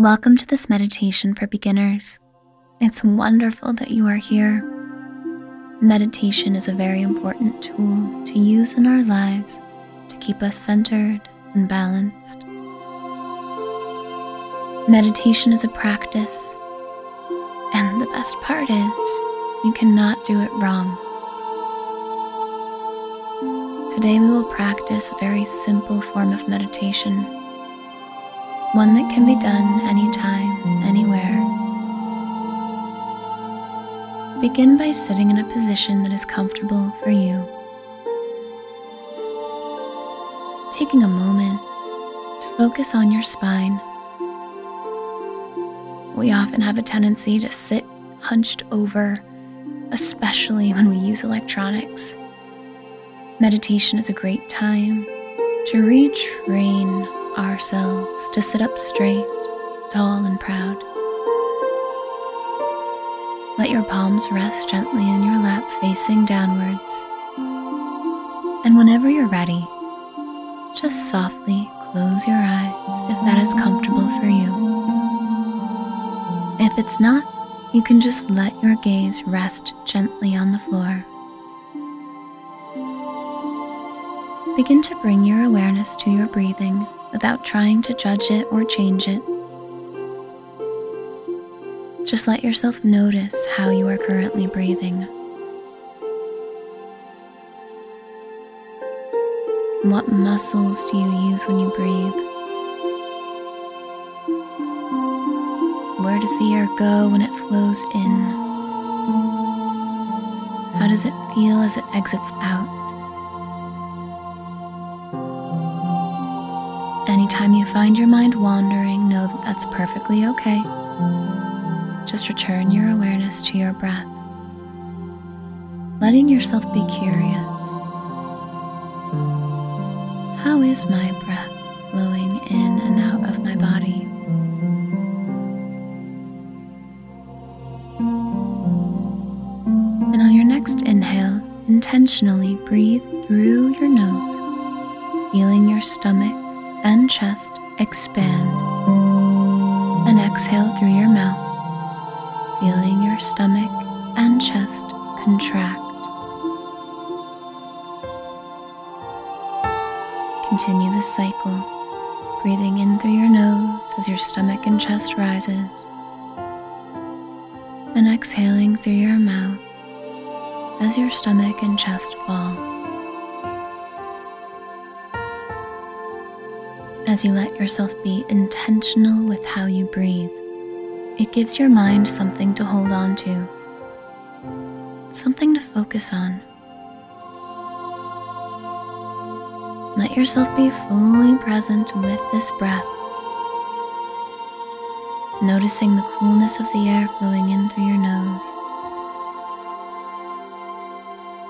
Welcome to this meditation for beginners. It's wonderful that you are here. Meditation is a very important tool to use in our lives to keep us centered and balanced. Meditation is a practice, and the best part is you cannot do it wrong. Today we will practice a very simple form of meditation one that can be done anytime, anywhere. Begin by sitting in a position that is comfortable for you. Taking a moment to focus on your spine. We often have a tendency to sit hunched over, especially when we use electronics. Meditation is a great time to retrain ourselves to sit up straight, tall, and proud. Let your palms rest gently in your lap facing downwards. And whenever you're ready, just softly close your eyes if that is comfortable for you. If it's not, you can just let your gaze rest gently on the floor. Begin to bring your awareness to your breathing without trying to judge it or change it. Just let yourself notice how you are currently breathing. What muscles do you use when you breathe? Where does the air go when it flows in? How does it feel as it exits out? Anytime you find your mind wandering, know that that's perfectly okay. Just return your awareness to your breath, letting yourself be curious. How is my breath flowing in and out of my body? And on your next inhale, intentionally breathe through your nose, feeling your stomach and chest expand. And exhale through your mouth, feeling your stomach and chest contract. Continue this cycle, breathing in through your nose as your stomach and chest rises, and exhaling through your mouth as your stomach and chest fall. As you let yourself be intentional with how you breathe, it gives your mind something to hold on to, something to focus on. Let yourself be fully present with this breath, noticing the coolness of the air flowing in through your nose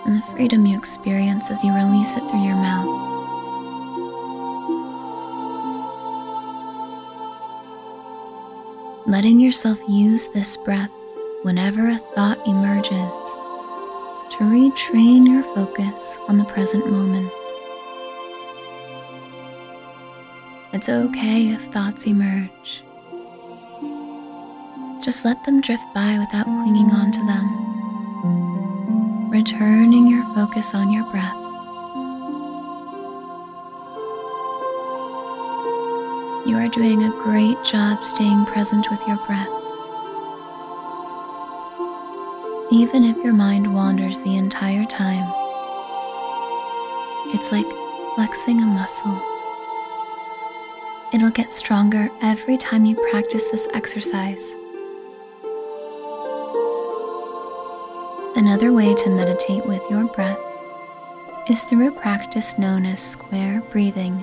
and the freedom you experience as you release it through your mouth. Letting yourself use this breath whenever a thought emerges to retrain your focus on the present moment. It's okay if thoughts emerge. Just let them drift by without clinging on to them, returning your focus on your breath are doing a great job staying present with your breath. Even if your mind wanders the entire time, it's like flexing a muscle. It'll get stronger every time you practice this exercise. Another way to meditate with your breath is through a practice known as square breathing.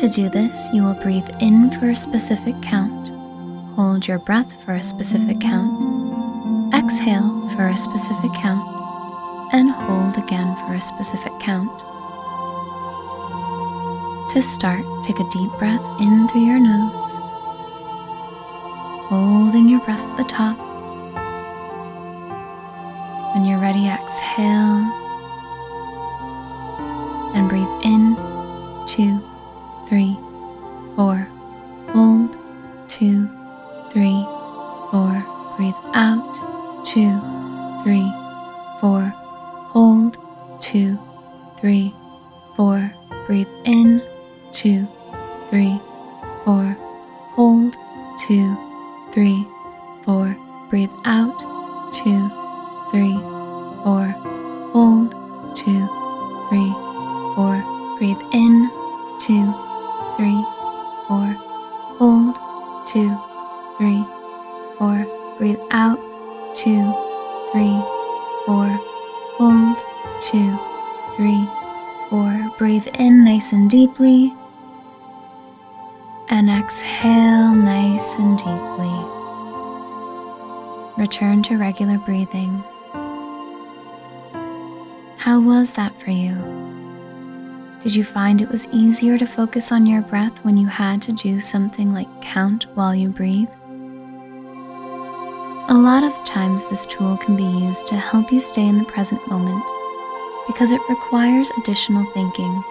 To do this, you will breathe in for a specific count, hold your breath for a specific count, exhale for a specific count, and hold again for a specific count. To start, take a deep breath in through your nose, holding your breath at the top. Out, two, three, four. Hold, two, three, deeply. And exhale nice and deeply. Return to regular breathing. How was that for you? Did you find it was easier to focus on your breath when you had to do something like count while you breathe? A lot of times, this tool can be used to help you stay in the present moment because it requires additional thinking.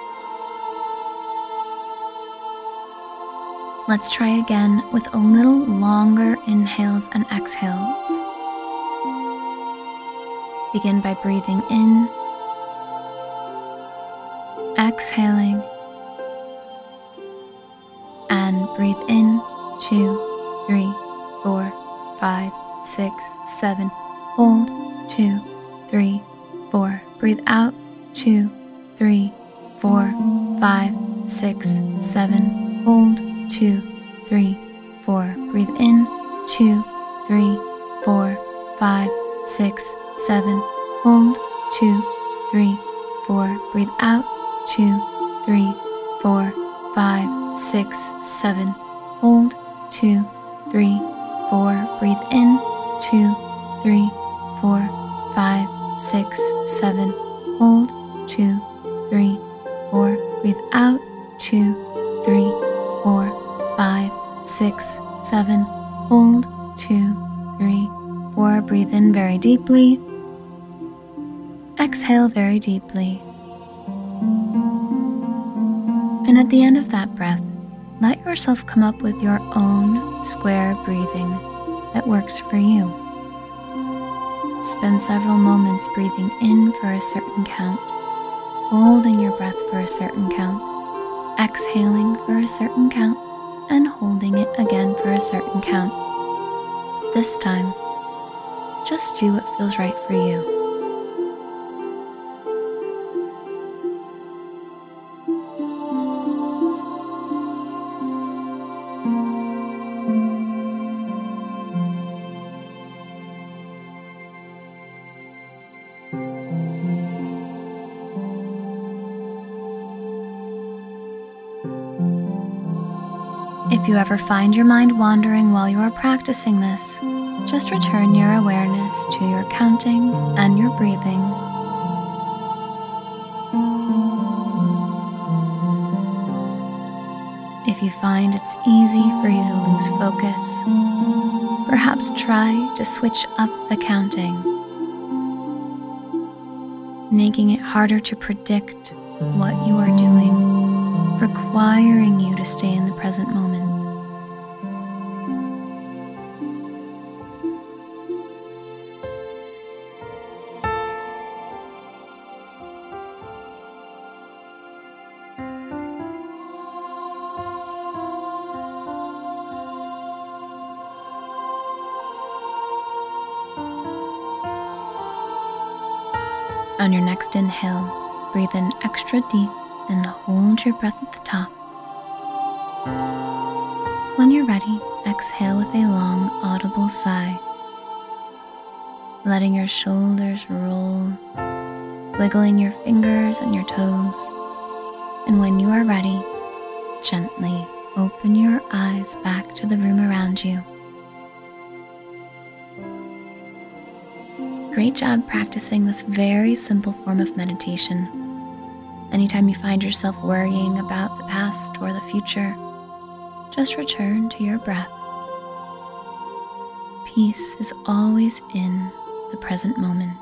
Let's try again with a little longer inhales and exhales. Begin by breathing in exhaling, and breathe in two, three, four, five, six, seven. Hold two, three, four. Breathe out two, three, four, five, six, seven. Hold two, three, four. Breathe in two, three, four, five, six, seven. Hold two, three, four. Breathe out two, three, four, five, six, seven. Hold, two, three, four. Breathe in, two, three, four, five, six, seven. Hold, two, three, four. Breathe out, two, three, four, five, six, seven. Hold, two, three, four. Breathe in very deeply. Exhale very deeply. And at the end of that breath, let yourself come up with your own square breathing that works for you. Spend several moments breathing in for a certain count, holding your breath for a certain count, exhaling for a certain count, and holding it again for a certain count. This time, just do what feels right for you. If you ever find your mind wandering while you are practicing this, just return your awareness to your counting and your breathing. If you find it's easy for you to lose focus, perhaps try to switch up the counting, making it harder to predict what you are doing, requiring you to stay in the present moment. On your next inhale, breathe in extra deep and hold your breath at the top. When you're ready, exhale with a long, audible sigh, letting your shoulders roll, wiggling your fingers and your toes. And when you are ready, gently open your eyes back to the room around you. Great job practicing this very simple form of meditation. Anytime you find yourself worrying about the past or the future, just return to your breath. Peace is always in the present moment.